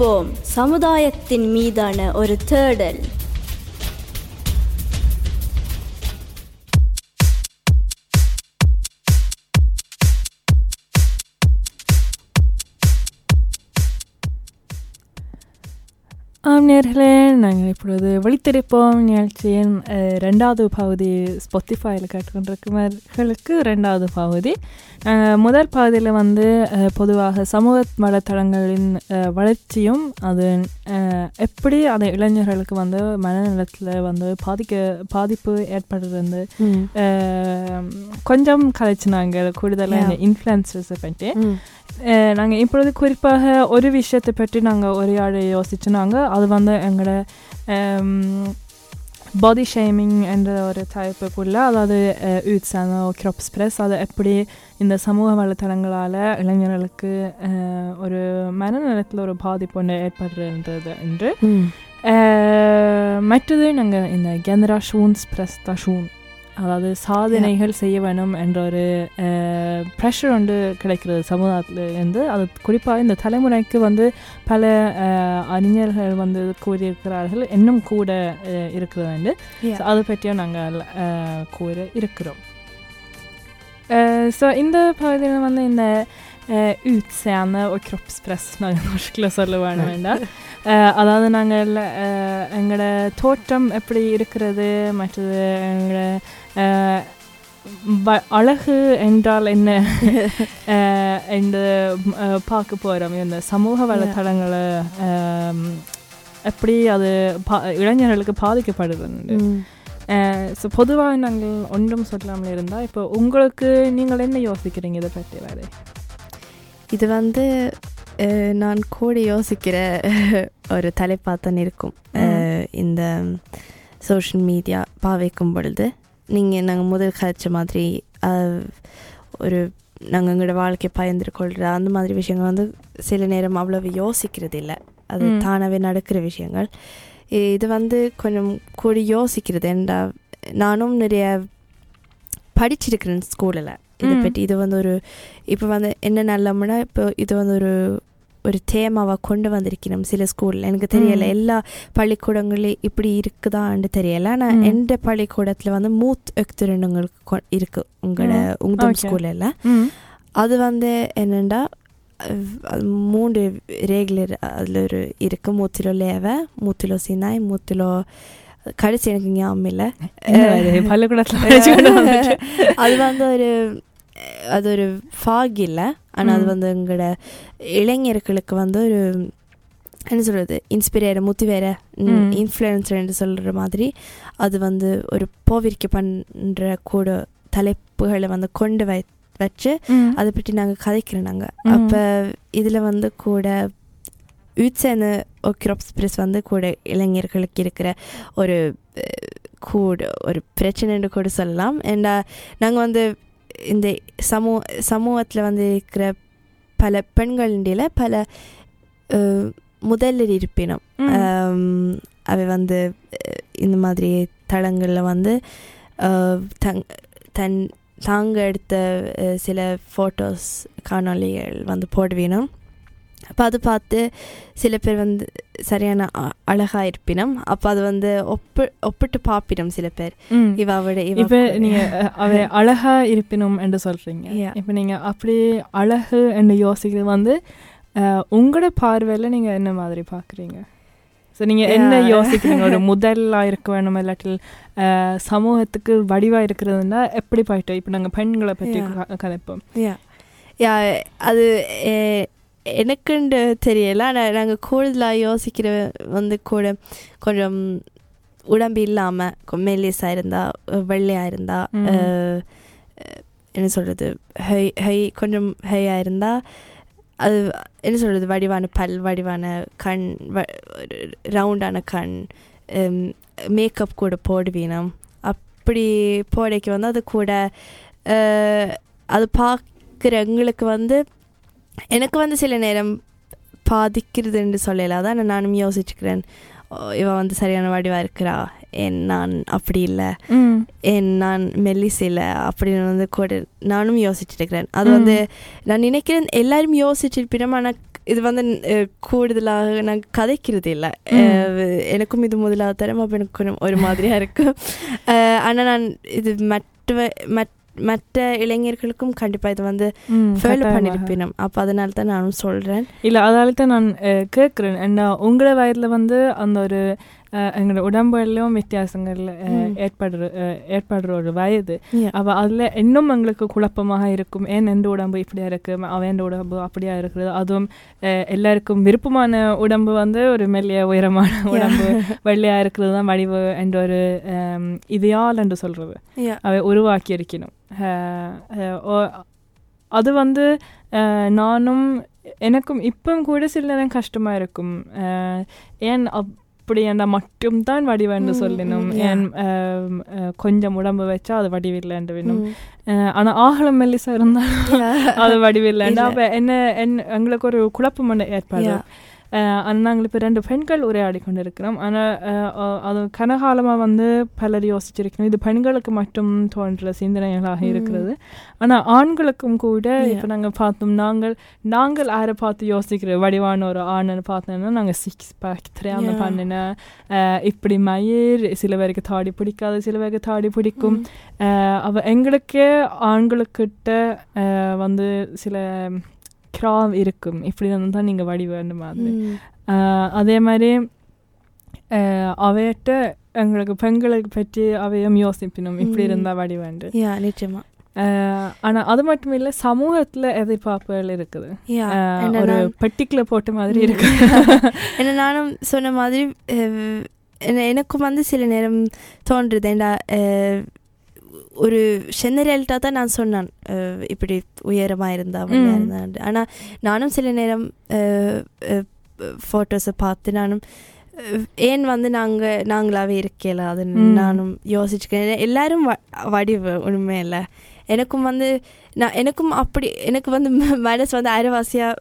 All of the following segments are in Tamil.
விழித்திருப்போம் சமுதாயத்தின் மீதான ஒரு தேடல். ஆம் நேர்களே நாங்கள் இப்பொழுது விழித்திருப்போம். நிகழ்ச்சியின் ரெண்டாவது பகுதி ஸ்பாட்டிஃபைல கேட்டுக்கொண்டிருக்கிறவர்களுக்கு ரெண்டாவது பகுதி. முதல் பகுதியில் வந்து பொதுவாக சமூக வலைத்தளங்களின் வளர்ச்சியும் அது எப்படி அந்த இளைஞர்களுக்கு வந்து மனநலத்தில் வந்து பாதிக்க பாதிப்பு ஏற்படுறது கொஞ்சம் கலைச்சினாங்க கூடுதலாக இந்த இன்ஃப்ளூயன்சர்ஸை பற்றி. நாங்கள் இப்பொழுது குறிப்பாக ஒரு விஷயத்தை பற்றி நாங்கள் உரையாட யோசிச்சுனாங்க அது வந்து எங்களோட பாடி ஷேமிங் என்ற ஒரு தலைப்புக்குள்ள அதாவது யூத்ஸான kroppspress அதை எப்படி இந்த சமூக வலைத்தளங்களால் இளைஞர்களுக்கு அஹ், ஒரு மனநலத்தில் ஒரு பாதிப்பு ஒன்று ஏற்படுறது என்று. மற்றது நாங்கள் இந்த ஜெனரேஷன்ஸ் பிரஸ்டேஷன் அதாவது சாதனைகள் செய்ய வேணும் என்ற ஒரு ப்ரெஷர் வந்து கிடைக்கிறது சமுதாயத்திலிருந்து அது குறிப்பாக இந்த தலைமுறைக்கு வந்து பல அறிஞர்கள் வந்து கூறியிருக்கிறார்கள். இன்னும் கூட இருக்கிறது வந்து. அதை பற்றியும் நாங்கள் கூற இருக்கிறோம். ஸோ இந்த பகுதியில் வந்து இந்த utseende och kroppspress நாங்கள் norskல சொல்ல வேணும் வேண்டாம். அதாவது நாங்கள் எங்களோட தோற்றம் எப்படி இருக்கிறது? மற்றது எங்களோட அழகு என்றால் என்ன? என்று பார்க்க போகிறோம் இந்த சமூக வலைத்தளங்களை எப்படி அது பா இளைஞர்களுக்கு பாதிக்கப்படுறது ஸோ பொதுவாக நாங்கள் ஒன்றும் சொல்லாமல் இருந்தால் இப்போ உங்களுக்கு நீங்கள் என்ன யோசிக்கிறீங்க இதை பற்றி வேறு? இது வந்து நான் கூட யோசிக்கிற ஒரு தலைப்பாத்தான் இருக்கும். இந்த சோஷியல் மீடியா பாவிக்கும் பொழுது. நீங்கள் நாங்கள் முதல் கதைச்ச மாதிரி ஒரு நாங்கள் எங்களோட வாழ்க்கையை பயந்து கொள்கிற அந்த மாதிரி விஷயங்கள் வந்து சில நேரம் அவ்வளவு யோசிக்கிறது இல்லை அது. தானாகவே நடக்கிற விஷயங்கள் இது வந்து கொஞ்சம் கூட யோசிக்கிறது ஏன்டா நானும் நிறைய படிச்சிருக்கிறேன் ஸ்கூலில் இதை. பற்றி இது வந்து ஒரு இப்போ வந்து என்ன நல்லம்னா இப்போ இது வந்து ஒரு ஒரு தேமாவாக கொண்டு வந்திருக்கணும் சில ஸ்கூலில் எனக்கு தெரியல. எல்லா பள்ளிக்கூடங்களையும் இப்படி இருக்குதான்னு தெரியல ஆனால். எந்த பள்ளிக்கூடத்தில் வந்து மூத் எக்துரண்டுங்களுக்கு கொ- இருக்கு உங்களோட. உங்கள். ஸ்கூலில் அது வந்து என்னென்னா அது மூன்று ரேகுலர் அதில் ஒரு இருக்கு மூத்திலோ லேவை மூத்திலோ சினாய் மூத்திலோ கடைசி எனக்கு ஞாபகம் இல்லை பள்ளிக்கூடத்தில். அது வந்து ஒரு அது ஒரு ஃபாக் இல்லை ஆனால் அது. வந்து எங்களோட இளைஞர்களுக்கு வந்து ஒரு என்ன சொல்கிறது இன்ஸ்பிரேர முத்திவேர ம். இன்ஃப்ளூயன்சர் சொல்கிற மாதிரி அது வந்து ஒரு போவிரிக்க பண்ணுற கூட தலைப்புகளை வந்து கொண்டு வை வச்சு. அதை பற்றி நாங்கள் கதைக்கிறோம் நாங்கள். அப்போ இதில் வந்து கூட யூத்ஸேன கிராப்ஸ்பிரஸ் வந்து கூட இளைஞர்களுக்கு இருக்கிற ஒரு கூட ஒரு பிரச்சனைன்னு கூட சொல்லலாம் ஏண்டா நாங்கள் வந்து இந்த சமூக சமூகத்தில் வந்து இருக்கிற பல பெண்களிடையில பல முதலில் இருப்பினம் அவை வந்து இந்த மாதிரி தளங்களில் வந்து தங் தன் தாங்க எடுத்த சில ஃபோட்டோஸ் காணொளிகள் வந்து போடுவீனும். அப்போ அது பார்த்து சில பேர் வந்து சரியான அழகா இருப்பினம் அப்போ அது வந்து ஒப்பு ஒப்பிட்டு பார்ப்பினம் சில பேர். இவ அவட இவ இப்ப நீங்க அவ அழகா இருப்பினும் என்று சொல்றீங்க. Yeah. இப்ப நீங்க அப்படி அழகு என்று யோசிக்கிறது வந்து உங்களோட பார்வையில நீங்க என்ன மாதிரி பாக்குறீங்க ஸோ நீங்க என்ன. யோசிக்கிறீங்க? ஒரு முதலா இருக்க வேணும் இல்லாட்டில் சமூகத்துக்கு வடிவா இருக்கிறதுனா எப்படி போயிட்டு? இப்ப நாங்க பெண்களை பற்றி கதைப்போம். யா யா அது எனக்குண்டு தெரியல ஆனால் நாங்கள் கூடுதலாக யோசிக்கிற வந்து கூட கொஞ்சம் உடம்பு இல்லாமல் மெல்லிஸாக இருந்தால் வெள்ளையாக இருந்தால். என்ன சொல்கிறது ஹை ஹை கொஞ்சம் ஹையாக இருந்தால் அது என்ன சொல்கிறது வடிவான பல் வடிவான கண் ரவுண்டான கண் மேக்கப் கூட போடுவீனம் அப்படி போடைக்கு வந்து அது கூட அது பார்க்குற எங்களுக்கு வந்து எனக்கு வந்து சில நேரம் பாதிக்கிறதுன்னு சொல்லல. அதான் நானும் யோசிச்சுக்கிறேன். ஓ, இவ வந்து சரியான வடிவாக இருக்கிறா. என் நான் அப்படி இல்லை. என் நான் மெல்லிஸ் இல்லை. அப்படின்னு வந்து கூட நானும் யோசிச்சுட்டு இருக்கிறேன் அது வந்து நான் நினைக்கிறேன் எல்லாரும் யோசிச்சிருப்பினும் ஆனால் இது வந்து கூடுதலாக நான் கதைக்கிறது இல்லை. எனக்கும் இது முதலாவது தரம் அப்போ எனக்கு ஒரு மாதிரியாக இருக்கும். ஆனால் நான் இது மற்ற மற்ற மற்ற இளைஞர்களுக்கும் கண்டிப்பாக இது வந்து ஃபாலோ. பண்ணியிருப்பினும். அப்போ அதனால தான் நானும் சொல்கிறேன் இல்லை அதால தான் நான் கேட்குறேன் ஏன்னா உங்களோட வயதில் வந்து அந்த ஒரு எங்களோட உடம்புலையும் வித்தியாசங்கள். ஏற்படுற ஏற்படுற ஒரு வயது. அப்போ அதில் இன்னும் எங்களுக்கு குழப்பமாக இருக்கும் ஏன் எந்த உடம்பு இப்படியா இருக்கு அவன் உடம்பு அப்படியா இருக்கிறது அதுவும் எல்லாருக்கும் விருப்பமான உடம்பு வந்து ஒரு மெல்லிய உயரமான உடம்பு வெள்ளையா இருக்கிறது தான் வடிவு என்ற ஒரு இதையால் என்று சொல்றது. அவை உருவாக்கி இருக்கணும் அது வந்து நானும் எனக்கும் இப்பவும் கூட சில நேரம் கஷ்டமா இருக்கும் ஏன் அப்படி என்ன மட்டும்தான் வடிவென்று ம், சொல்லணும் ம், yeah. ஏன் அஹ், அஹ், கொஞ்சம் உடம்பு வச்சா அது வடிவில்லைன்னு வேணும் ஆனா ஆகலம் மெல்லிசா இருந்தா Yeah. அது வடிவில்லைன்னு. அப்ப என்ன என்ன எங்களுக்கு ஒரு குழப்பம் ஒண்ணு ஆனால் நாங்கள் இப்போ ரெண்டு பெண்கள் உரையாடி கொண்டு இருக்கிறோம் ஆனால் அது கனகாலமாக வந்து பலர் யோசிச்சிருக்கணும் இது பெண்களுக்கு மட்டும் தோன்ற சிந்தனைகளாக. இருக்கிறது ஆனால் ஆண்களுக்கும் கூட. இப்போ நாங்கள் பார்த்தோம் நாங்கள் நாங்கள் யாரை பார்த்து யோசிக்கிற வடிவான ஒரு ஆணை பார்த்தோம்னா நாங்கள் சிக்ஸ் பேக் Yeah. பண்ணின இப்படி மயிர் சில பேருக்கு தாடி பிடிக்காது சில பேருக்கு தாடி பிடிக்கும் அவ எங்களுக்கே ஆண்களுக்கிட்ட வந்து சில கிராவ் இருக்கும். இப்படி தான் நீங்கள் வடிவேண்ட மாதிரி. அதே மாதிரி அவையிட்ட எங்களுக்கு பெண்களுக்கு பற்றி அவையும் யோசிப்பினும். இப்படி. இருந்தால் வடிவேண்டு நிச்சயமா. ஆனா அது மட்டும் இல்லை சமூகத்துல எதிர்பார்ப்புகள் இருக்குது. ஒரு பெட்டிக்குள்ள போட்ட மாதிரி. இருக்கு. என்ன நானும் சொன்ன மாதிரி எனக்கும் வந்து சில நேரம் தோன்றுது. ஏண்டா ஒரு ஜெனரல்ட்டாக தான் நான் சொன்னேன். இப்படி உயரமாக இருந்தா. இருந்தான் ஆனால் நானும் சில நேரம் ஃபோட்டோஸை பார்த்து நானும் ஏன் வந்து நாங்கள் நாங்களாவே இருக்கல? அது. நானும் யோசிச்சுக்கிறேன். எல்லாரும் வடிவு உண்மையில எனக்கும் வந்து நான் எனக்கும் அப்படி எனக்கு வந்து மனசு வந்து அரைவாசியாக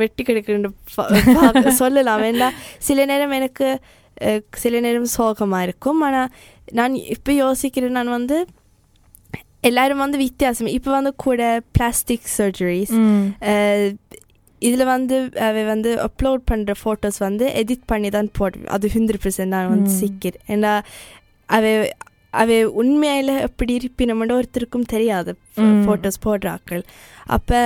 வெட்டி பார்க்க சொல்லலாம். வேண்டாம் சில நேரம் எனக்கு சில நேரம் சோகமாக இருக்கும். ஆனால் நான் இப்போ யோசிக்கிறேன். நான் வந்து எல்லாரும் வந்து வித்தியாசம் இப்போ வந்து கூட பிளாஸ்டிக் சர்ஜரிஸ். இதில் வந்து அவ வந்து அப்லோட் பண்ணுற ஃபோட்டோஸ் வந்து எடிட் பண்ணி தான் போடுவேன் அது ஹண்ட்ரட் பர்சன்ட் நான் வந்து ம். சிக்கிறேன் ஏன்னா அவ அவ உண்மையில எப்படி இருப்பினோம்னு ஒருத்தருக்கும் தெரியாது. ம். ஃபோட்டோஸ் போடுறாக்கள். அப்போ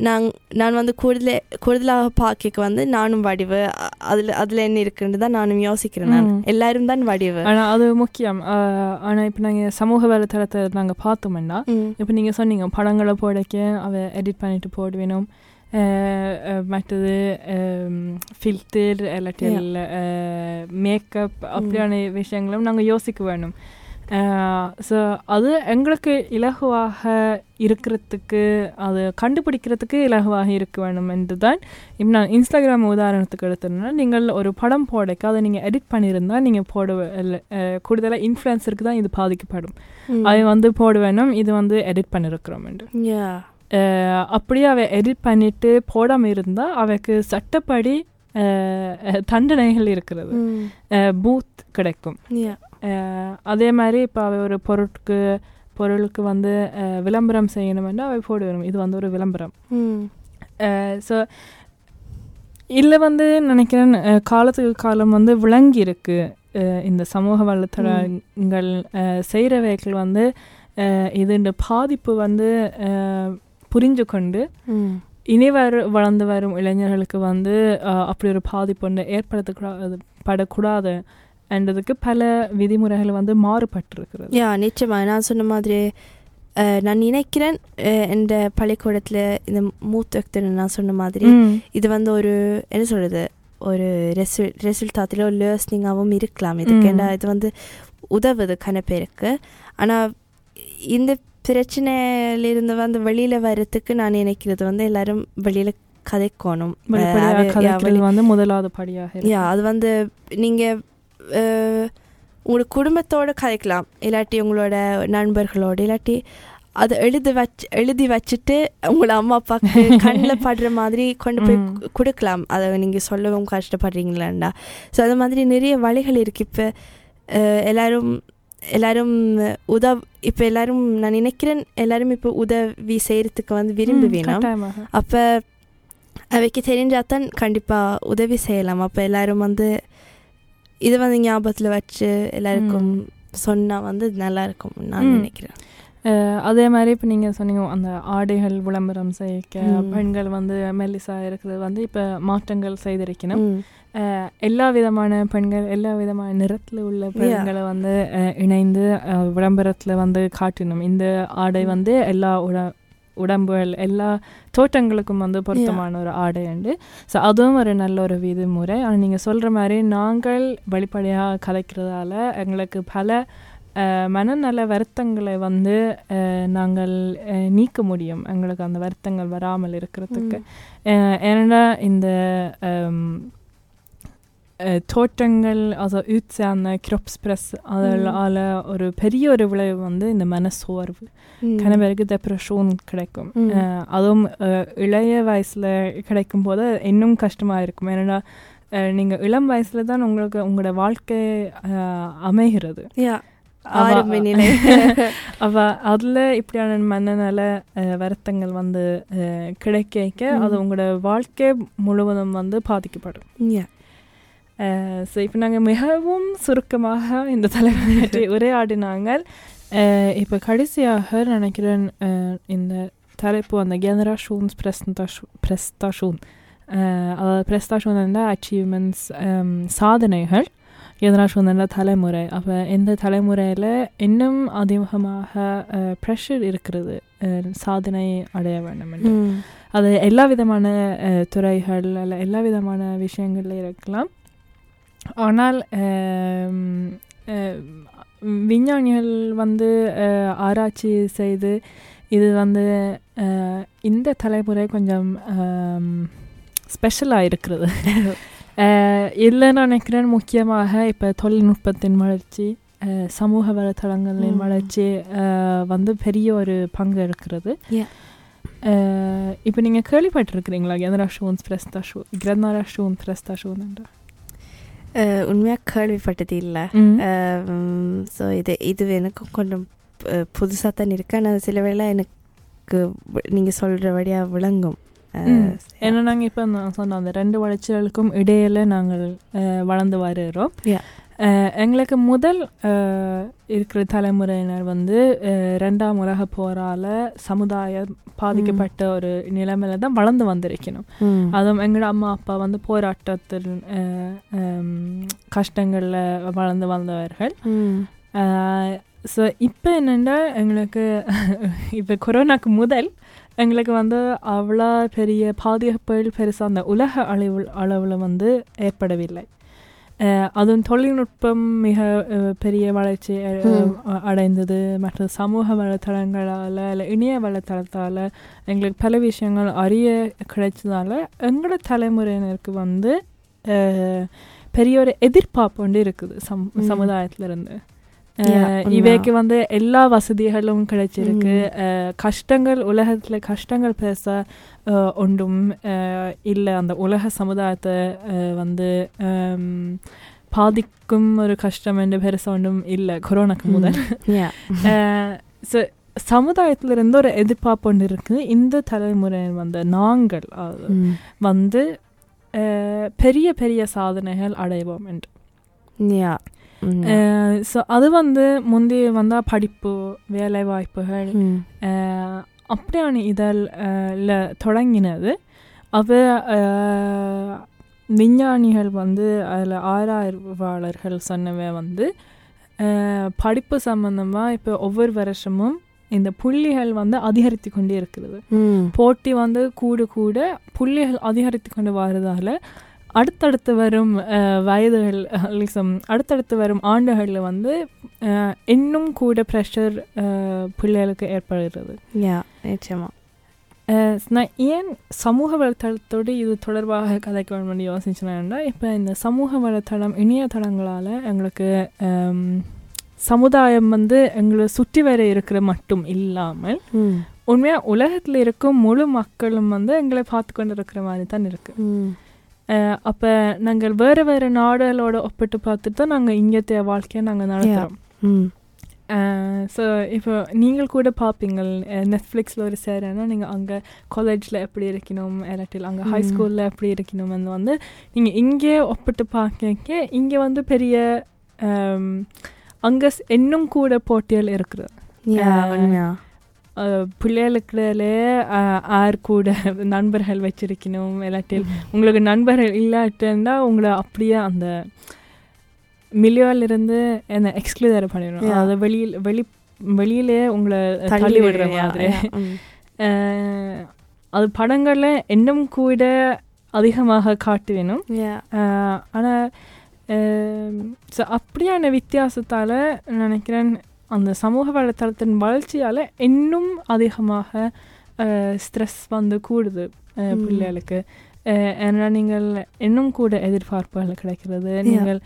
நான் நான் வந்து கூடுதல கூடுதலாக பார்க்க வந்து நானும் வடிவு அதில் அதில் என்ன இருக்குன்னு தான் நானும் யோசிக்கிறேன் நான். எல்லாரும் தான் வடிவு. ஆனா அது முக்கியம். ஆனா இப்போ நாங்க சமூக வலைத்தளத்தை நாங்க பார்த்தோம்னா. இப்போ நீங்க சொன்னீங்க படங்களை போடக்க அவ எடிட் பண்ணிட்டு போடுவேணும் அஹ், அஹ், மற்றது ஃபில்டர் இல்லாட்டி மேக்கப் அப்படியான விஷயங்களும் நாங்கள் யோசிக்க வேணும். ஸோ அது எங்களுக்கு இலகுவாக இருக்கிறதுக்கு அது கண்டுபிடிக்கிறதுக்கு இலகுவாக இருக்க வேணும் என்று தான் இப்போ நான் இன்ஸ்டாகிராம் உதாரணத்துக்கு எடுத்தோம்னா நீங்கள் ஒரு படம் போடக்க அதை நீங்கள் எடிட் பண்ணியிருந்தால் நீங்கள் போட கூடுதலாக இன்ஃப்ளூயன்ஸருக்கு தான் இது பாதிக்கப்படும். அது வந்து போட வேணும் இது வந்து எடிட் பண்ணியிருக்கிறோம் என்று. அப்படியே அவ எடிட் பண்ணிட்டு போடாமல் இருந்தால் அவைக்கு சட்டப்படி தண்டனைகள் இருக்கிறது. பூத் கிடைக்கும். அதே மாதிரி இப்போ அவ ஒரு பொருட்கு பொருளுக்கு வந்து விளம்பரம் செய்யணும்னா அவை போட வேணும் இது வந்து ஒரு விளம்பரம். ஸோ இதில் வந்து நினைக்கிறேன் காலத்துக்கு காலம் வந்து விளங்கி இருக்கு இந்த சமூக வலைத்தளங்கள் செய்கிறவைகள் வந்து இதோட பாதிப்பு வந்து புரிஞ்சு கொண்டு. இனி வர வளர்ந்து வரும் இளைஞர்களுக்கு வந்து அப்படி ஒரு பாதிப்பு ஒன்று ஏற்படுத்தக்கூடாது படக்கூடாது. என்றதுக்கு பல விதிமுறைகள் வந்து மாறுபட்டிருக்கிறது. யா நிச்சயமா. நான் சொன்ன மாதிரி நான் நினைக்கிறேன் இந்த பள்ளிக்கூடத்தில் இந்த மூத்த நான் சொன்ன மாதிரி. இது வந்து ஒரு என்ன சொல்றது ஒரு ரெசல் ரெசல்ட்டாத்தில் ஒரு லேர்னிங்காகவும் இருக்கலாம். இதுக்கு. ஏன்னா இது வந்து உதவுது கன பேருக்கு. ஆனால் இந்த பிரச்சனையிலிருந்து வந்து வெளியில் வர்றதுக்கு நான் நினைக்கிறது வந்து எல்லாரும் வெளியில் கதைக்கணும். வந்து முதலாவது படியாக அது வந்து நீங்கள் உங்களோட குடும்பத்தோட கதைக்கலாம். இல்லாட்டி உங்களோட நண்பர்களோட இல்லாட்டி அதை எழுதி வச்சு எழுதி வச்சுட்டு உங்களோட அம்மா அப்பாவுக்கு கண்ணில் படுற மாதிரி கொண்டு போய் கொடுக்கலாம். அதை நீங்கள் சொல்லவும் கஷ்டப்படுறீங்களாண்டா. ஸோ அது மாதிரி நிறைய வழிகள் இருக்குது இப்போ எல்லாரும் எல்லாரும் உதவ் இப்போ எல்லாரும் நான் நினைக்கிறேன் எல்லாரும் இப்போ உதவி செய்கிறதுக்கு வந்து ம், விரும்புவீனா? கட்டாயமாக. அப்போ அவைக்கு தெரிஞ்சாதான் கண்டிப்பாக உதவி செய்யலாம். அப்போ எல்லாரும் வந்து இதை வந்து ஞாபகத்தில் வச்சு எல்லாருக்கும் சொன்னால் வந்து நல்லா இருக்கும் நான். நினைக்கிறேன். அதே மாதிரி இப்போ நீங்கள் சொன்னீங்க அந்த ஆடைகள் விளம்பரம் செய்ய. பெண்கள் வந்து மெல்லிசா இருக்கிறது வந்து இப்போ மாற்றங்கள் செய்திருக்கணும். எல்லா விதமான பெண்கள் எல்லா விதமான நிறத்தில் உள்ள பெண்களை வந்து இணைந்து விளம்பரத்தில் வந்து காட்டணும். இந்த ஆடை வந்து எல்லா உட உடம்புகள் எல்லா தோற்றங்களுக்கும் வந்து பொருத்தமான ஒரு ஆடை உண்டு. ஸோ அதுவும் ஒரு நல்ல ஒரு விதிமுறை. ஆனால் நீங்கள் சொல்கிற மாதிரி நாங்கள் வெளிப்படையாக கதைக்கிறதால எங்களுக்கு பல மனநல வருத்தங்களை வந்து நாங்கள் நீக்க முடியும். எங்களுக்கு அந்த வருத்தங்கள் வராமல் இருக்கிறதுக்கு. ஏன்னா இந்த eh, தோற்றங்கள் alltså utseende, kroppspress அதில் ஒரு பெரிய ஒரு விளைவு வந்து இந்த மனசோர்வு பேருக்கு depression கிடைக்கும் அதுவும் இளைய வயசில் கிடைக்கும் போது இன்னும் கஷ்டமாக இருக்கும் ஏன்னா அஹ், நீங்க இளம் வயசுல தான் உங்களுக்கு உங்களோட வாழ்க்கை அமைகிறது அவ- அதில் இப்படியான மனநல வருத்தங்கள் வந்து கிடைக்க அது உங்களோட வாழ்க்கை முழுவதும் வந்து பாதிக்கப்படும் ஸோ இப்போ நாங்கள் மிகவும் சுருக்கமாக இந்த தலைவரை பற்றி உரையாடினாங்க இப்போ கடைசியாக நினைக்கிறேன் இந்த தலைப்பு அந்த ஜெனரேஷன்ஸ் ப்ரெஸ்டேஷன் ப்ரெஸ்டேஷன் அதாவது ப்ரெஸ்டேஷன் இருந்தால் அச்சீவ்மெண்ட்ஸ் சாதனைகள் ஜெனரேஷன் இருந்தால் தலைமுறை அப்போ இந்த தலைமுறையில் இன்னும் அதிகமாக ப்ரெஷர் இருக்கிறது சாதனை அடைய வேண்டும். அது எல்லா விதமான துறைகள் அல்ல எல்லா விதமான விஷயங்கள்ல இருக்கலாம் ஆனால் விஞ்ஞானிகள் வந்து ஆராய்ச்சி செய்து இது வந்து இந்த தலைமுறை கொஞ்சம் ஸ்பெஷலாக இருக்கிறது இதில் நான் நினைக்கிறேன். முக்கியமாக இப்போ தொழில்நுட்பத்தின் வளர்ச்சி சமூக வலைத்தளங்களின். வளர்ச்சி வந்து பெரிய ஒரு பங்கு இருக்கிறது. இப்போ நீங்கள் கேள்விப்பட்டிருக்கிறீங்களா? ஜெனரேஷன்ஸ் பிரஸ்தாஷன் ஜெனரேஷன் பிரஸ்தாஷன் என்று அஹ், உண்மையா கேள்விப்பட்டது இல்லை. ஸோ இது இது எனக்கும் கொஞ்சம் புதுசாக தான் இருக்கு. ஆனால் சில வேளை எனக்கு நீங்கள் சொல்கிறபடியாக விளங்கும். அஹ், ம். ஏன்னா நாங்கள் இப்போ நான் சொன்ன அந்த ரெண்டு வளர்ச்சிகளுக்கும் இடையில நாங்கள் வளர்ந்து வருகிறோம். எங்களுக்கு முதல் இருக்கிற தலைமுறையினர் வந்து ரெண்டாம் உலக போரால சமுதாயம் பாதிக்கப்பட்ட ஒரு நிலைமையில தான் வளர்ந்து வந்திருக்கணும். அதுவும் எங்களோட அம்மா அப்பா வந்து போராட்டத்தில் கஷ்டங்கள்ல வளர்ந்து வந்தவர்கள். ஸோ இப்போ என்னென்னா எங்களுக்கு இப்போ கொரோனாக்கு முதல் எங்களுக்கு வந்து அவ்வளோ பெரிய பாதிப்புகள் பெருசாக அந்த உலக அளவு அளவில் வந்து ஏற்படவில்லை அதுவும் தொழில்நுட்பம் மிக பெரிய வளர்ச்சி அடைந்தது மற்ற சமூக வலைத்தளங்களால் இல்லை இணைய வலைத்தளத்தால் எங்களுக்கு பல விஷயங்கள் அறிய கிடைச்சதால எங்களோட தலைமுறையினருக்கு வந்து பெரிய ஒரு எதிர்பார்ப்பு ஒன்று இருக்குது சம். சமுதாயத்திலிருந்து. இவைக்கு வந்து எல்லா வசதிகளும் கிடைச்சிருக்கு கஷ்டங்கள் உலகத்தில் கஷ்டங்கள் பேச ஒன்றும் இல்லை அந்த உலக சமுதாயத்தை வந்து பாதிக்கும் ஒரு கஷ்டம் என்று பெருசாக ஒன்றும் இல்லை கொரோனாக்கு முதல் Yeah. ஸோ சமுதாயத்திலிருந்து ஒரு எதிர்பார்ப்பு ஒன்று இருக்குது இந்த தலைமுறை வந்து நாங்கள். வந்து பெரிய பெரிய சாதனைகள் அடைவோம் என்று. ஸோ அது வந்து முந்தி வந்தால் படிப்பு வேலை வாய்ப்புகள் அப்படியான இதழ் அஹ், ல தொடங்கினது அது அஹ், விஞ்ஞானிகள் வந்து அதில் ஆராய்வாளர்கள் சொன்னவை வந்து படிப்பு சம்பந்தமாக இப்போ ஒவ்வொரு வருஷமும் இந்த புள்ளிகள் வந்து அதிகரித்து கொண்டே இருக்கிறது. போட்டி வந்து கூட கூட புள்ளிகள் அதிகரித்து கொண்டு வரதால அடுத்தடுத்து வரும் வயதுகள் லிசம் அடுத்தடுத்து வரும் ஆண்டுகளில் வந்து இன்னும் கூட ப்ரெஷர் பிள்ளைகளுக்கு ஏற்படுகிறது. Yeah. நிச்சயமா. அஹ், நான் ஏன் சமூக வலைத்தளத்தோடு இது தொடர்பாக கதைக்க வேணும்னு யோசிச்சேன்னா இப்போ இந்த சமூக வலைத்தளம் இணையதளங்களால் எங்களுக்கு சமுதாயம் வந்து எங்களை சுற்றி வர இருக்கிற மட்டும் இல்லாமல் உண்மையாக உலகத்தில் இருக்கும் முழு மக்களும் வந்து எங்களை பார்த்து கொண்டு இருக்கிற மாதிரி தான் இருக்குது அப்போ நாங்கள் வேறு வேறு நாடுகளோட ஒப்பிட்டு பார்த்துட்டு தான் நாங்கள் இங்கத்தைய வாழ்க்கையை நாங்கள் நடத்துகிறோம் ஸோ இப்போ நீங்கள் கூட பார்ப்பீங்க நெட்ஃப்ளிக்ஸில் ஒரு சேரனா நீங்கள் அங்கே காலேஜில் எப்படி இருக்கணும் இல்லாட்டில் அங்கே ஹை. ஸ்கூலில் எப்படி இருக்கணும்னு வந்து நீங்கள் இங்கே ஒப்பிட்டு பார்க்க இங்கே வந்து பெரிய அங்கே இன்னும் கூட போட்டிகள் இருக்குது அஹ், ஆர் கூட நண்பர்கள் வச்சிருக்கணும் இல்லாட்டில் உங்களுக்கு நண்பர்கள் இல்லாட்டிருந்தா உங்களை அப்படியே அந்த மில்லியோலிருந்து என்ன எக்ஸ்க்ளூதர் பண்ணிடணும். அதை வெளியில் வெளி வெளியிலே உங்களை தள்ளி விடுற? மாதிரி. அஹ், அது படங்களில் இன்னும் கூட அதிகமாக காட்டு வேணும் ஆனால் அப்படியான வித்தியாசத்தால் நினைக்கிறேன் அந்த சமூக வலைத்தளத்தின் வளர்ச்சியால் இன்னும் அதிகமாக ஸ்ட்ரெஸ் வந்து கூடுது. பிள்ளைகளுக்கு. ஏன்னா நீங்கள் இன்னும் கூட எதிர்பார்ப்புகள் கிடைக்கிறது. நீங்கள்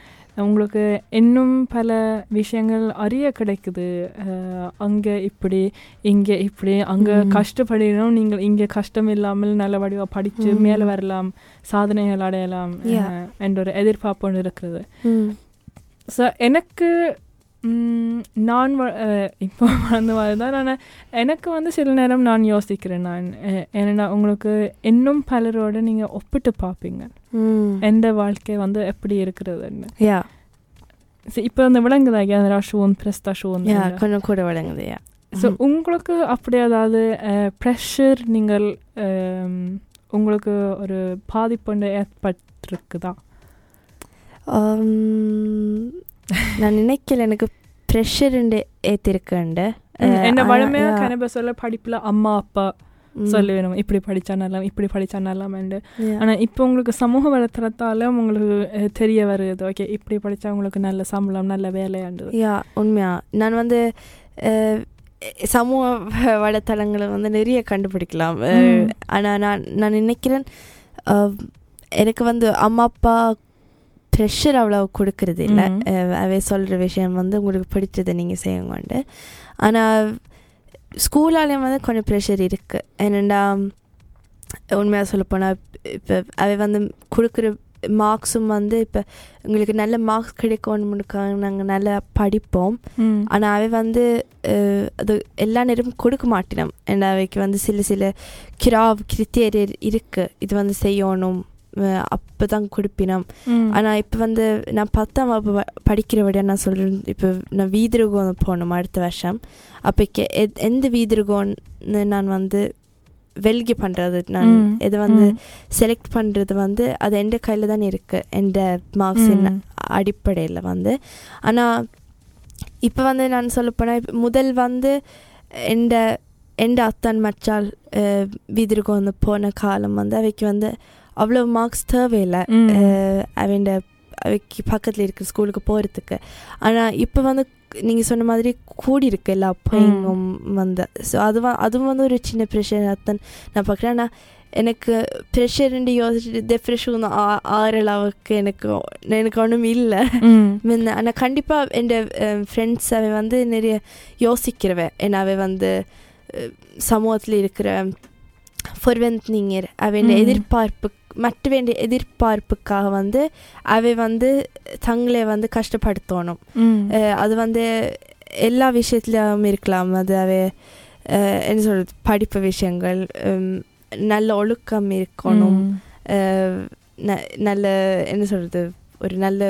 உங்களுக்கு இன்னும் பல விஷயங்கள் அறிய கிடைக்குது. அங்கே இப்படி இங்கே இப்படி அங்கே. கஷ்டப்படணும். நீங்கள் இங்கே கஷ்டம் இல்லாமல் நல்ல வடிவாக படித்து. மேலே வரலாம் சாதனைகள் அடையலாம் என்ற ஒரு எதிர்பார்ப்பு ஒன்று இருக்கிறது ஸோ எனக்கு நான் இப்போ வளர்ந்து வரதான் ஆனால் எனக்கு வந்து சில நேரம் நான் யோசிக்கிறேன் நான் ஏன்னா உங்களுக்கு இன்னும் பலரோட நீங்கள் ஒப்பிட்டு பார்ப்பீங்க. எந்த வாழ்க்கை வந்து எப்படி இருக்கிறதுன்னு. யா. ஸோ இப்போ அந்த விளங்குதா? generation prestation யா கொஞ்சம் கூட விளங்குது யா. ஸோ உங்களுக்கு அப்படி ஏதாவது ப்ரெஷர் நீங்கள் உங்களுக்கு ஒரு பாதிப்பு ஏற்பட்டிருக்குதா? நான் நினைக்கல எனக்கு ப்ரெஷருண்டு ஏற்றிருக்கேன்டு என்ன வழமையாக கனப சொல்ல படிப்பில் அம்மா அப்பா சொல்லி வேணும் இப்படி படித்தா நல்லா இப்படி படித்தா நல்லாமண்டு ஆனால் இப்போ உங்களுக்கு சமூக வலைத்தளத்தால உங்களுக்கு தெரிய வருது ஓகே இப்படி படித்தா உங்களுக்கு நல்ல சம்பளம் நல்ல வேலையாண்டு யா உண்மையா. நான் வந்து சமூக வலைத்தளங்களை வந்து நிறைய கண்டுபிடிக்கலாம். ஆனால் நான் நான் நினைக்கிறேன் எனக்கு வந்து அம்மா அப்பா ப்ரெஷர் அவ்வளோ கொடுக்கறது இல்லை. அவை சொல்கிற விஷயம் வந்து உங்களுக்கு பிடிச்சதை நீங்கள் செய்யுங்கண்டு. ஆனால் ஸ்கூலாலேயும் வந்து கொஞ்சம் ப்ரெஷர் இருக்குது என்னென்னா உண்மையாக சொல்லப்போனால் இப்போ அவை வந்து கொடுக்குற மார்க்ஸும் வந்து இப்போ உங்களுக்கு நல்ல மார்க்ஸ் கிடைக்கணும்னுக்காக நாங்கள் நல்லா படிப்போம். ஆனால் அவை வந்து அது எல்லா நேரமும் கொடுக்க மாட்டினோம். ஏன்னா அவைக்கு வந்து சில சில கிராவ் கிரித்தேரியர் இருக்குது இது வந்து செய்யணும். அப்போ தான் கொடுப்பினோம் ம். ஆனால் இப்போ வந்து நான் பத்தாம் வகுப்பு ப- படிக்கிறபடியா நான் சொல்கிறேன் இப்போ நான் வீதிருகோன் போகணும் அடுத்த வருஷம் எத் எந்த வீதிருகோன்னு நான் வந்து வெல்கி பண்ணுறது நான். இது வந்து. செலக்ட் பண்ணுறது வந்து அது எந்த கையில் தான் இருக்குது எந்த மார்க்ஸின். அடிப்படையில் வந்து ஆனால் இப்போ வந்து நான் சொல்லப்போனால் முதல் வந்து எந்த எந்த அத்தான் மச்சால் வீதிருக்கு வந்து போன காலம் வந்து அவைக்கு வந்து அவ்வளோ மார்க்ஸ் தேவையில்லை. அவன் அவைக்கு பக்கத்தில் இருக்கிற ஸ்கூலுக்கு போகிறதுக்கு ஆனால் இப்போ வந்து நீங்கள் சொன்ன மாதிரி கூடி இருக்கு எல்லா பையங்கும் வந்து. ஸோ அது அதுவும் வந்து ஒரு சின்ன ப்ரெஷர் அத்தான் நான் பார்க்குறேன். ஆனால் எனக்கு ப்ரெஷர்ன்னு யோசிச்சுட்டு டெப்ரெஷன் ஆறு அளவுக்கு எனக்கு எனக்கு ஒன்றும் இல்லை. முன்ன ஆனால் கண்டிப்பாக என் ஃப்ரெண்ட்ஸ் அவ வந்து நிறைய யோசிக்கிறவ ஏன்னா அவ வந்து சமூகத்தில் இருக்கிற forväntningar அவன் Mm. எதிர்பார்ப்பு மற்ற வேண்டிய எதிர்பார்ப்புக்காக வந்து அவை வந்து தங்களை வந்து கஷ்டப்படுத்தணும். அது வந்து எல்லா விஷயத்துலையும் இருக்கலாம். அது அவை என்ன சொல்கிறது படிப்பு விஷயங்கள் நல்ல ஒழுக்கம் இருக்கணும். நல்ல என்ன சொல்கிறது ஒரு நல்ல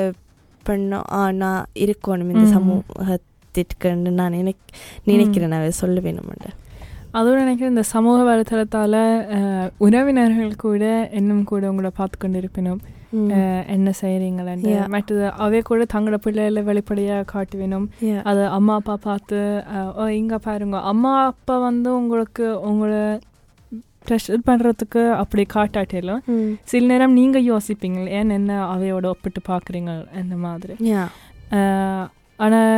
பெண்ணோ ஆனா இருக்கணும் இந்த. சமூகத்திற்குன்னு நான் நினைக் நினைக்கிறேன். நான் சொல்ல வேணுமெண்டு அதோட நினைக்கிறேன் இந்த சமூக வலைத்தளத்தால் உறவினர்கள் கூட இன்னும் கூட உங்களை பார்த்து கொண்டு இருப்பினும் என்ன செய்கிறீங்களேன்னு. மற்றது அவை கூட தங்களோட பிள்ளைகளை வெளிப்படையாக காட்டி வேணும் Yeah. அது அம்மா அப்பா பார்த்து இங்கே பாருங்க அம்மா அப்பா வந்து உங்களுக்கு உங்களை ப்ரெஷர் பண்ணுறதுக்கு அப்படி காட்டாட்டிலும். சில நேரம் நீங்கள் யோசிப்பீங்க ஏன் என்ன அவையோட ஒப்பிட்டு பார்க்குறீங்க அந்த மாதிரி. ஆனால்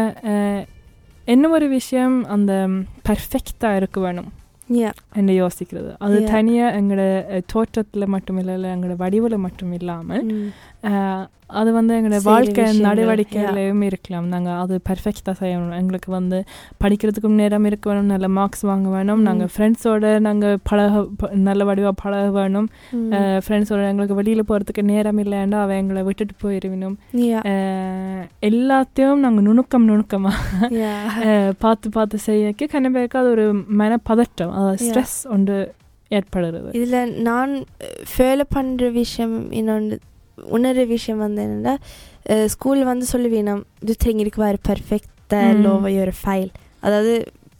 என்ன ஒரு விஷயம் அந்த பர்ஃபெக்டாக இருக்க வேணும் என்று யோசிக்கிறது அது. தனியாக எங்களோட தோற்றத்தில் மட்டும் இல்லை இல்லை எங்களோட வடிவில் மட்டும் இல்லாமல். அஹ், அது வந்து எங்களோட வாழ்க்கை நடவடிக்கையிலையும் இருக்கலாம். நாங்கள் அது பெர்ஃபெக்டாக செய்யணும். எங்களுக்கு வந்து படிக்கிறதுக்கும் நேரம் இருக்க வேணும் நல்ல மார்க்ஸ் வாங்க வேணும். நாங்கள் ஃப்ரெண்ட்ஸோட நாங்கள் பழக நல்ல வடிவாக பழக வேணும். ஃப்ரெண்ட்ஸோட எங்களுக்கு வெளியில் போகிறதுக்கு நேரம் இல்லைன்னா அவ எங்களை விட்டுட்டு அஹ், எல்லாத்தையும் நாங்கள் நுணுக்கம் நுணுக்கமாக பார்த்து பார்த்து செய்யக்கு கண்டிப்பாக அது ஒரு மனப்பதட்டம். ஸ்ட்ரெஸ் ஒன்று ஏற்படுறது. இதில் நான் ஃபேல பண்ணுற விஷயம் இன்னொன்று உணர்ற விஷயம் வந்து என்னென்னா ஸ்கூல் வந்து சொல்லுவேன் være perfekt det er Mm. lov å gjøre feil அதாவது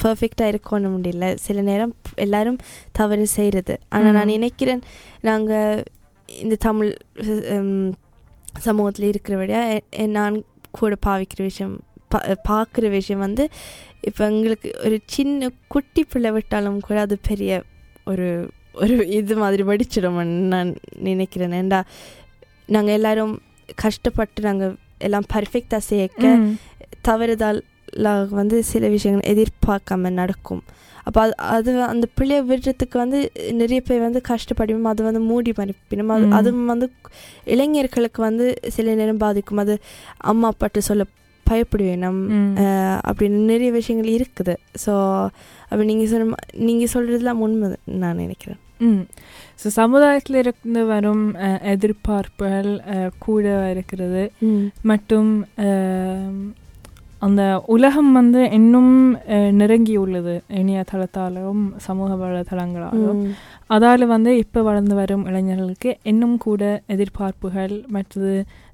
பர்ஃபெக்டாக இருக்கணும் முடியல சில நேரம் எல்லாரும் தவறு செய்கிறது ஆனால் நான். நினைக்கிறேன் நாங்கள் இந்த தமிழ் சமூகத்தில் இருக்கிறபடியா நான் கூட பாவிக்கிற விஷயம் பா பார்க்குற விஷயம் வந்து இப்போ எங்களுக்கு ஒரு சின்ன குட்டி பிள்ளை விட்டாலும் கூட அது பெரிய ஒரு ஒரு இது மாதிரி வடிச்சிடும்னு நான் நினைக்கிறேன் ஏண்டா நாங்கள் எல்லாரும் கஷ்டப்பட்டு நாங்கள் எல்லாம் பர்ஃபெக்டாக சேர்க்க ம். தவறுதல் வந்து சில விஷயங்கள் எதிர்பார்க்காம நடக்கும். அப்போ அது அது அந்த பிள்ளைய விடுறதுக்கு வந்து நிறைய பேர் வந்து கஷ்டப்படும். அது வந்து மூடி மறைப்பினும் அது. அதுவும் வந்து இளைஞர்களுக்கு வந்து சில நேரம் பாதிக்கும். அது அம்மா அப்பாட்டு சொல்ல பயப்படுவேன் நம் ம். அஹ், அப்படின்னு நிறைய விஷயங்கள் இருக்குது. ஸோ அப்போ நீங்கள் சொன்ன நீங்கள் சொல்கிறதுலாம் உண்மை நான் நினைக்கிறேன். ஸோ சமுதாயத்தில் இருந்து வரும் எதிர்பார்ப்புகள் கூட இருக்கிறது மற்றும் அந்த உலகம் வந்து இன்னும் அஹ், நெருங்கியுள்ளது. இணையதளத்தாலும் சமூக வலைதளங்களாலும். அதால் வந்து இப்போ வளர்ந்து வரும் இளைஞர்களுக்கு இன்னும் கூட எதிர்பார்ப்புகள் மற்றது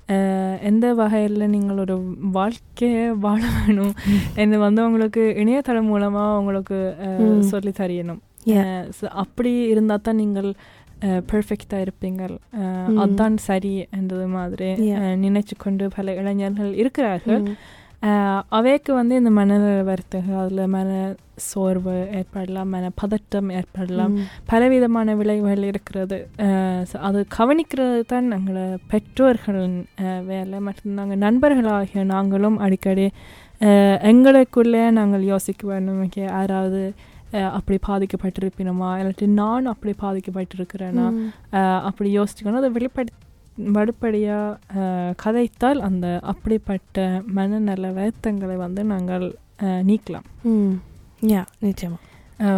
அஹ், எந்த வகையில் நீங்கள் ஒரு வாழ்க்கையை வாழ வேணும் என்று வந்து உங்களுக்கு இணையதளம் மூலமாக உங்களுக்கு ம். சொல்லி தரியணும் அப்படி இருந்தால் தான் நீங்கள் பெர்ஃபெக்டாக இருப்பீங்கள். அதான் சரி என்றது மாதிரி நினைச்சு கொண்டு பல இளைஞர்கள் இருக்கிறார்கள். அவைக்கு வந்து இந்த மனநல வருத்தங்கள் அதில் மன சோர்வு ஏற்படலாம் மன பதட்டம் ஏற்படலாம். பலவிதமான விளைவுகள் இருக்கிறது. அது கவனிக்கிறது தான் எங்களை பெற்றோர்களின் வேலை. மற்றும் நாங்கள் நண்பர்களாகிய நாங்களும் அடிக்கடி எங்களுக்குள்ளே நாங்கள் யோசிக்க வேண்டும் யாராவது அப்படி பாதிக்கப்பட்டிருப்பினோமா? இல்லாட்டி நான் அப்படி பாதிக்கப்பட்டிருக்கிறேனா? அஹ், அப்படி யோசிச்சுக்கணும். அதை வெளிப்படி வடுப்படியாக கதைத்தால் அந்த அப்படிப்பட்ட மனநல வருத்தங்களை வந்து நாங்கள் நீக்கலாம். யா நிச்சயமா. அஹ்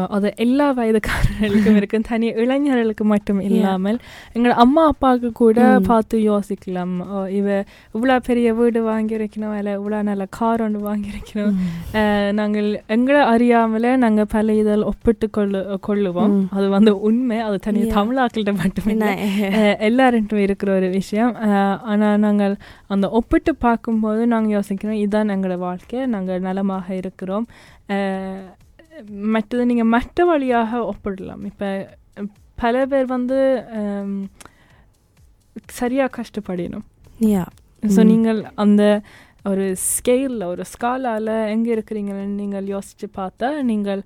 அது எல்லா வயதுக்காரர்களுக்கும் இருக்கும் தனி இளைஞர்களுக்கு மட்டும் இல்லாமல் எங்கள் அம்மா அப்பாவுக்கு கூட. பார்த்து யோசிக்கலாம் இவ இவ்வளோ பெரிய வீடு வாங்கியிருக்கணும் இல்லை இவ்வளோ நல்ல கார் ஒன்று வாங்கியிருக்கணும் நாங்கள் எங்களை அறியாமலே நாங்கள் பல இதில் ஒப்பிட்டு கொள்ளு கொள்ளுவோம். அது வந்து உண்மை அது தனி. தமிழாக்கள்கிட்ட மட்டும் இல்லை என்ன அஹ் எல்லார்ட்டும் இருக்கிற ஒரு விஷயம் ஆனால் நாங்கள் அந்த ஒப்பிட்டு பார்க்கும்போது நாங்கள் யோசிக்கிறோம் இதுதான் எங்களோட வாழ்க்கை நாங்கள் நலமாக இருக்கிறோம் மற்றது நீங்கள் மற்ற வழியாக ஒப்பிடலாம். இப்போ பல பேர் வந்து சரியாக கஷ்டப்படணும். யா ஸோ ம். நீங்கள் அந்த ஒரு ஸ்கேலில் ஒரு ஸ்காலால் எங்கே இருக்கிறீங்கன்னு நீங்கள் யோசித்து பார்த்தா நீங்கள்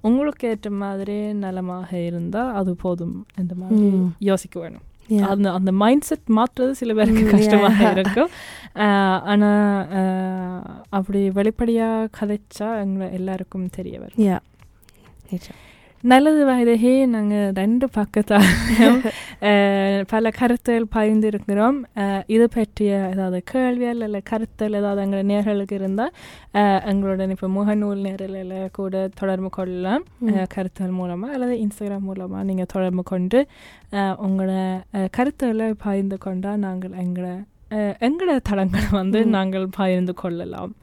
உங்களுக்கு ஏற்ற மாதிரி நலமாக இருந்தால் அது போதும். இந்த மாதிரி ம். யோசிக்க வேணும். அந்த அந்த மைண்ட் செட் மாற்றுறது சில பேருக்கு ம், கஷ்டமாக. இருக்கும். ஆனால் அப்படி வெளிப்படையாக கதைச்சா எங்களை எல்லாருக்கும் தெரிய வரும் யா நல்லது வயதே நாங்கள் ரெண்டு பக்கத்தாலும் பல கருத்துகள் பகிர்ந்திருக்கிறோம் இது பற்றிய ஏதாவது கேள்விகள் இல்லை கருத்தல் ஏதாவது எங்கள் நேர்களுக்கு இருந்தால் எங்களோட இப்போ முகநூல் நேரில் கூட தொடர்பு கொள்ளலாம் கருத்துகள் மூலமாக அல்லது இன்ஸ்டாகிராம் மூலமாக நீங்கள் தொடர்பு கொண்டு உங்களோட அஹ், கருத்துக்களை பகிர்ந்து கொண்டால் நாங்கள் எங்களை எங்களோட தளங்களை வந்து. நாங்கள் பகிர்ந்து கொள்ளலாம்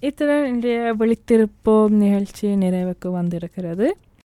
இத்துடன் இன்றைய விழித்திருப்போம் நிகழ்ச்சி நிறைவுக்கு வந்திருக்கிறது.